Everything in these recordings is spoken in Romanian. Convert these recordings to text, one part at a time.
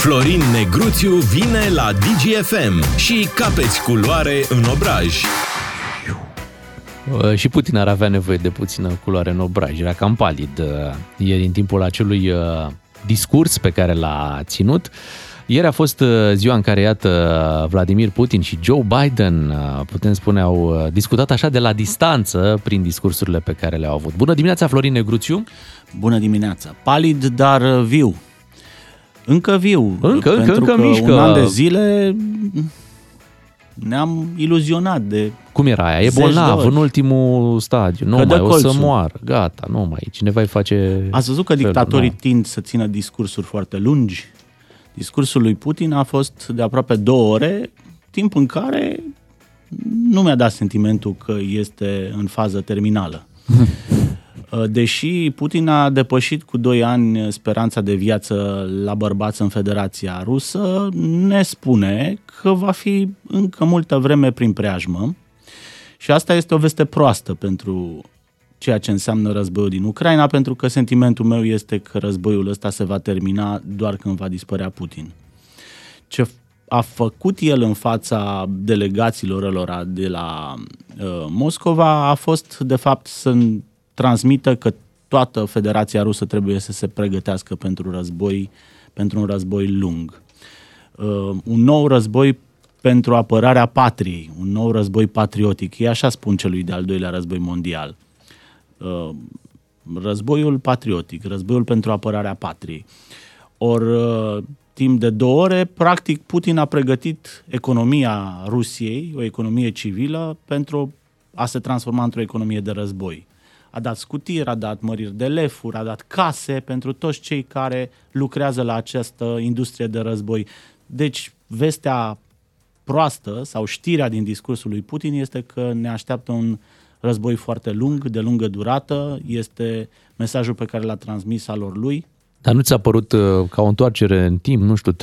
Florin Negruțiu vine la DGFM și capeți culoare în obraj. Uh, Și Putin ar avea nevoie de puțină culoare în obraj. Era cam palid uh, ieri în timpul acelui uh, discurs pe care l-a ținut. Ieri a fost uh, ziua în care, iată, Vladimir Putin și Joe Biden, uh, putem spune, au uh, discutat așa de la distanță prin discursurile pe care le-au avut. Bună dimineața, Florin Negruțiu! Bună dimineața! Palid, dar uh, viu. Încă viu. Încă, încă, pentru încă că mișcă. un an de zile ne-am iluzionat de... Cum era aia? E Zeci de bolnav ori. în ultimul stadiu. Nu Că dă mai, o să colțul. moară. Gata, nu mai. Cineva îi face... Ați văzut că felul, dictatorii nu. tind să țină discursuri foarte lungi? Discursul lui Putin a fost de aproape două ore, timp în care nu mi-a dat sentimentul că este în fază terminală. Deși Putin a depășit cu 2 ani speranța de viață la bărbați în Federația Rusă, ne spune că va fi încă multă vreme prin preajmă și asta este o veste proastă pentru ceea ce înseamnă războiul din Ucraina, pentru că sentimentul meu este că războiul ăsta se va termina doar când va dispărea Putin. Ce a făcut el în fața delegațiilor lor de la uh, Moscova a fost, de fapt, să transmită că toată Federația Rusă trebuie să se pregătească pentru război, pentru un război lung. Uh, un nou război pentru apărarea patriei, un nou război patriotic. E așa spun celui de-al doilea război mondial. Uh, războiul patriotic, războiul pentru apărarea patriei. Ori uh, timp de două ore, practic, Putin a pregătit economia Rusiei, o economie civilă, pentru a se transforma într-o economie de război. A dat scutiri, a dat măriri de lefuri, a dat case pentru toți cei care lucrează la această industrie de război. Deci, vestea proastă sau știrea din discursul lui Putin este că ne așteaptă un război foarte lung, de lungă durată, este mesajul pe care l-a transmis alor lui. Dar nu ți-a părut uh, ca o întoarcere în timp, nu știu, 30-40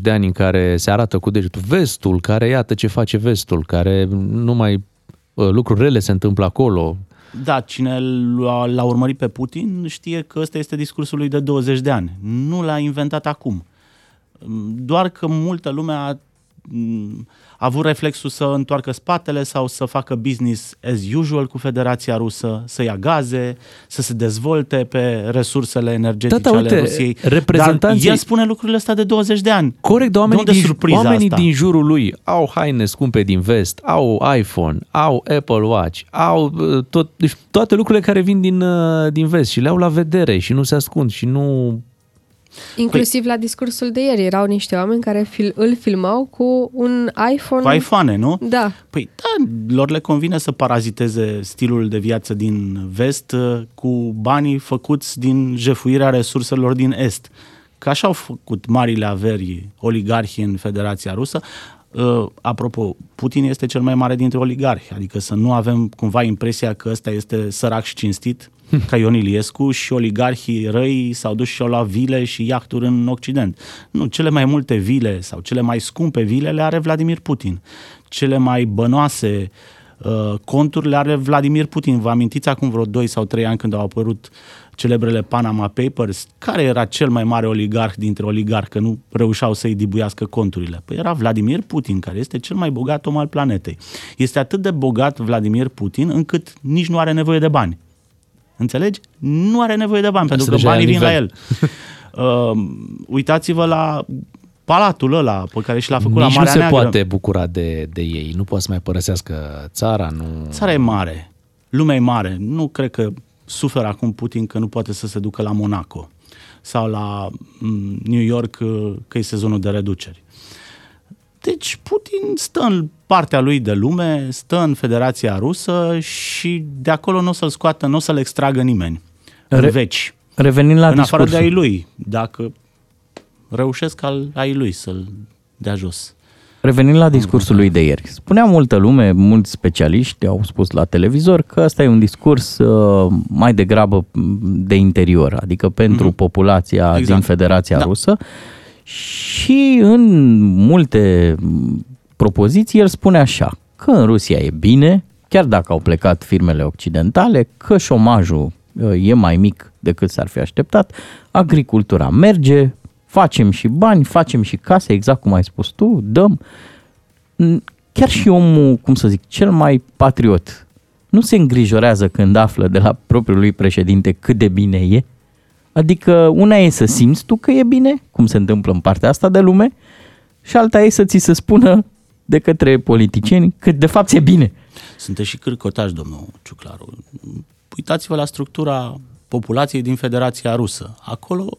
de ani în care se arată cu degetul vestul, care iată ce face vestul, care numai uh, lucruri rele se întâmplă acolo. Da, cine l-a, l-a urmărit pe Putin știe că ăsta este discursul lui de 20 de ani. Nu l-a inventat acum. Doar că multă lume a, a avut reflexul să întoarcă spatele sau să facă business as usual cu Federația Rusă, să ia gaze, să se dezvolte pe resursele energetice Da, da, ale uite, Rusiei. reprezentanții- Dar el spune lucrurile astea de 20 de ani. Corect, dar oamenii, de unde din, surpriza oamenii asta? din jurul lui au haine scumpe din vest, au iPhone, au Apple Watch, au uh, tot, deci toate lucrurile care vin din, uh, din vest și le au la vedere și nu se ascund și nu... Inclusiv la discursul de ieri erau niște oameni care fil- îl filmau cu un iPhone. Cu iPhone, nu? Da. Păi da, lor le convine să paraziteze stilul de viață din vest uh, cu banii făcuți din jefuirea resurselor din est. Că așa au făcut marile averi oligarhi în Federația Rusă. Uh, apropo, Putin este cel mai mare dintre oligarhi, adică să nu avem cumva impresia că ăsta este sărac și cinstit, ca Ion Iliescu și oligarhii răi s-au dus și au luat vile și iahturi în Occident. Nu, cele mai multe vile sau cele mai scumpe vile le are Vladimir Putin. Cele mai bănoase uh, conturi le are Vladimir Putin. Vă amintiți acum vreo 2 sau 3 ani când au apărut celebrele Panama Papers? Care era cel mai mare oligarh dintre oligarhi că nu reușeau să-i dibuiască conturile? Păi era Vladimir Putin, care este cel mai bogat om al planetei. Este atât de bogat Vladimir Putin încât nici nu are nevoie de bani. Înțelegi? Nu are nevoie de bani, pentru că deja e banii la vin la nivel. el. Uh, uitați-vă la palatul ăla pe care și l-a făcut Nici la nu Marea se Neagră. poate bucura de, de ei, nu poate să mai părăsească țara, nu... Țara e mare, lumea e mare. Nu cred că suferă acum Putin că nu poate să se ducă la Monaco sau la mm, New York uh, că e sezonul de reduceri. Deci Putin stă în partea lui de lume, stă în Federația Rusă și de acolo nu o să-l scoată, nu o să-l extragă nimeni. În Re- veci. Revenind la în afară de discursul. ai lui, dacă reușesc al ai lui să-l dea jos. Revenind la discursul lui de ieri, spunea multă lume, mulți specialiști au spus la televizor că ăsta e un discurs uh, mai degrabă de interior, adică pentru Mhm. populația Exact. din Federația Da. Rusă și în multe propoziții el spune așa, că în Rusia e bine, chiar dacă au plecat firmele occidentale, că șomajul uh, e mai mic decât s-ar fi așteptat, agricultura merge, facem și bani, facem și case, exact cum ai spus tu, dăm. Chiar și omul, cum să zic, cel mai patriot, nu se îngrijorează când află de la propriul lui președinte cât de bine e? Adică una e să simți tu că e bine, cum se întâmplă în partea asta de lume, și alta e să ți se spună de către politicieni că de fapt e bine. Sunteți și cârcotași, domnul Ciuclaru. Uitați-vă la structura populației din Federația Rusă. Acolo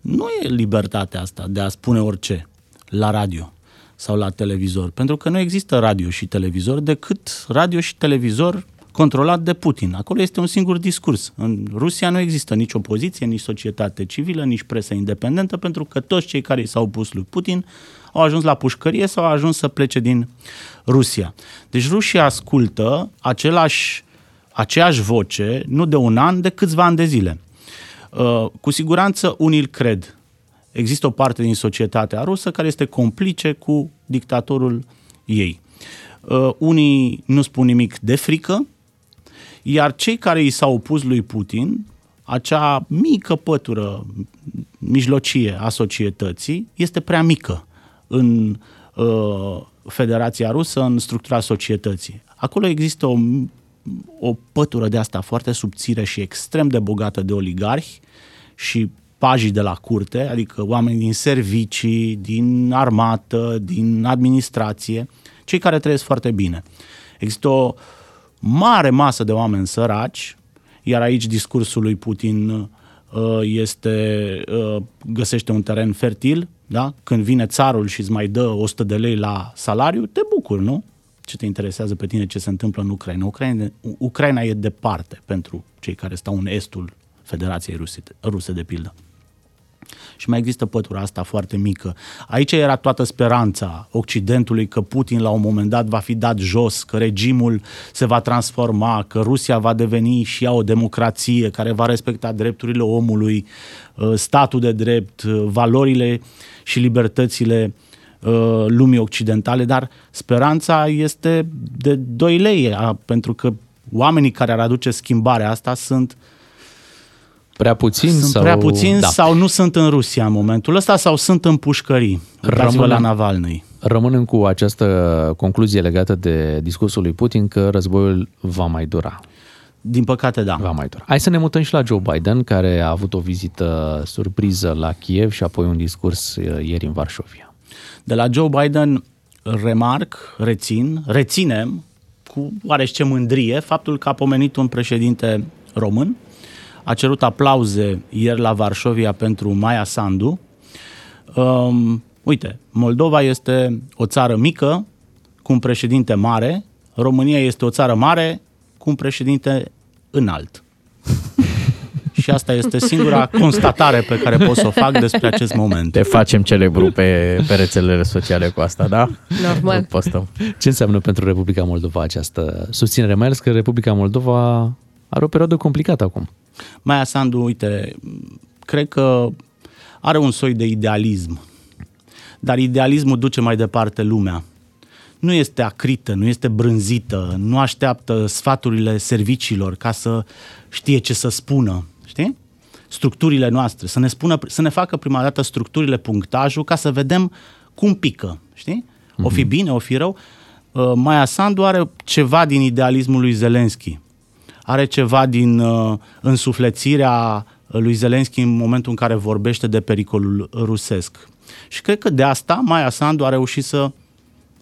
nu e libertatea asta de a spune orice la radio sau la televizor, pentru că nu există radio și televizor decât radio și televizor controlat de Putin. Acolo este un singur discurs. În Rusia nu există nici opoziție, nici societate civilă, nici presă independentă, pentru că toți cei care s-au pus lui Putin au ajuns la pușcărie sau au ajuns să plece din Rusia. Deci rușii ascultă același, aceeași voce, nu de un an, de câțiva ani de zile. Uh, cu siguranță unii îl cred. Există o parte din societatea rusă care este complice cu dictatorul ei. Uh, unii nu spun nimic de frică, iar cei care i s-au opus lui Putin, acea mică pătură mijlocie a societății, este prea mică în uh, Federația Rusă, în structura societății. Acolo există o, o pătură de asta foarte subțire și extrem de bogată de oligarhi și pajii de la curte, adică oameni din servicii, din armată, din administrație, cei care trăiesc foarte bine. Există o mare masă de oameni săraci, iar aici discursul lui Putin uh, este, uh, găsește un teren fertil, da? Când vine țarul și îți mai dă 100 de lei la salariu, te bucuri, nu? Ce te interesează pe tine ce se întâmplă în Ucraina? Ucraina, Ucraina e departe pentru cei care stau în estul Federației Ruse, Ruse de pildă și mai există pătura asta foarte mică. Aici era toată speranța Occidentului că Putin la un moment dat va fi dat jos, că regimul se va transforma, că Rusia va deveni și ea o democrație care va respecta drepturile omului, uh, statul de drept, uh, valorile și libertățile uh, lumii occidentale, dar speranța este de 2 lei, pentru că oamenii care ar aduce schimbarea asta sunt uh, Prea puțini? Sunt sau... prea puțini da. sau nu sunt în Rusia în momentul ăsta sau sunt în pușcării. Rămânem, la Navalny. Rămânem cu această concluzie legată de discursul lui Putin că războiul va mai dura. Din păcate, da. Va mai dura. Hai să ne mutăm și la Joe Biden, care a avut o vizită surpriză la Kiev și apoi un discurs uh, ieri în Varșovia. De la Joe Biden remarc, rețin, reținem cu oarește mândrie faptul că a pomenit un președinte român, a cerut aplauze ieri la Varșovia pentru Maia Sandu. Um, uite, Moldova este o țară mică cu un președinte mare, România este o țară mare cu un președinte înalt. Și asta este singura constatare pe care pot să o fac despre acest moment. Te facem celebru pe, pe rețelele sociale cu asta, da? Normal. Postăm. Ce înseamnă pentru Republica Moldova această susținere? Mai ales că Republica Moldova are o perioadă complicată acum. Maia Sandu, uite, cred că are un soi de idealism, dar idealismul duce mai departe lumea. Nu este acrită, nu este brânzită, nu așteaptă sfaturile serviciilor ca să știe ce să spună, știi? Structurile noastre, să ne, spună, să ne facă prima dată structurile, punctajul, ca să vedem cum pică, știi? O fi mhm. bine, o fi rău. Uh, Maia Sandu are ceva din idealismul lui Zelenski are ceva din uh, însuflețirea lui Zelenski în momentul în care vorbește de pericolul rusesc. Și cred că de asta Maia Sandu a reușit să,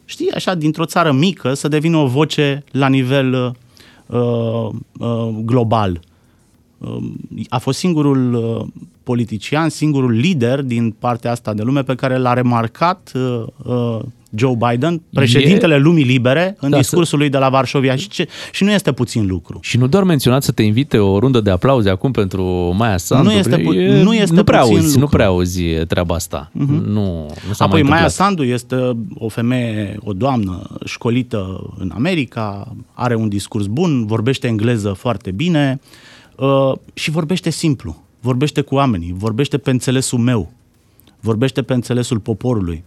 știi, așa, dintr-o țară mică, să devină o voce la nivel uh, uh, global. Uh, a fost singurul uh, politician, singurul lider din partea asta de lume pe care l-a remarcat uh, uh, Joe Biden, președintele e... lumii libere, în da, discursul lui de la Varșovia și, ce, și nu este puțin lucru. Și nu doar menționat să te invite o rundă de aplauze acum pentru Maia Sandu. Nu este, pu- e, nu este nu prea puțin auzi, lucru. Nu prea auzi treaba asta. Uh-huh. Nu, nu s-a Apoi mai Maia întâmplat. Sandu este o femeie, o doamnă școlită în America, are un discurs bun, vorbește engleză foarte bine uh, și vorbește simplu. Vorbește cu oamenii, vorbește pe înțelesul meu, vorbește pe înțelesul poporului.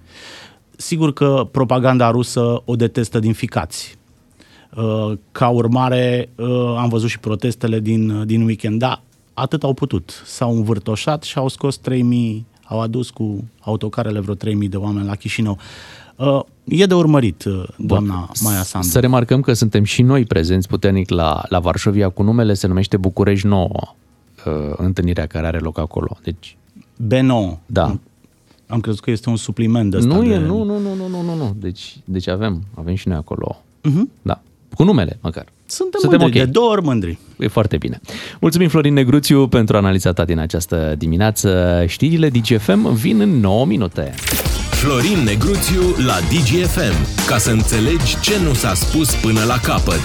Sigur că propaganda rusă o detestă din ficați. Uh, Ca urmare, uh, am văzut și protestele din, din weekend, da, atât au putut. S-au învârtoșat și au scos 3000 au adus cu autocarele vreo 3000 de oameni la Chișinău. Uh, e de urmărit, uh, doamna Bun. Maia Sandu. Să remarcăm că suntem și noi prezenți puternic la, la Varșovia cu numele, se numește București Nouă, uh, întâlnirea care are loc acolo. Deci, B9. Da. Am crezut că este un supliment de ăsta nu de... e, nu, nu, nu, nu, nu, nu, nu. Deci, deci avem, avem și noi acolo. Uh-huh. Da. Cu numele, măcar. Suntem, Suntem mândri, okay. de două ori mândri. E foarte bine. Mulțumim, Florin Negruțiu, pentru analiza ta din această dimineață. Știrile DGFM vin în 9 minute. Florin Negruțiu la DGFM, ca să înțelegi ce nu s-a spus până la capăt.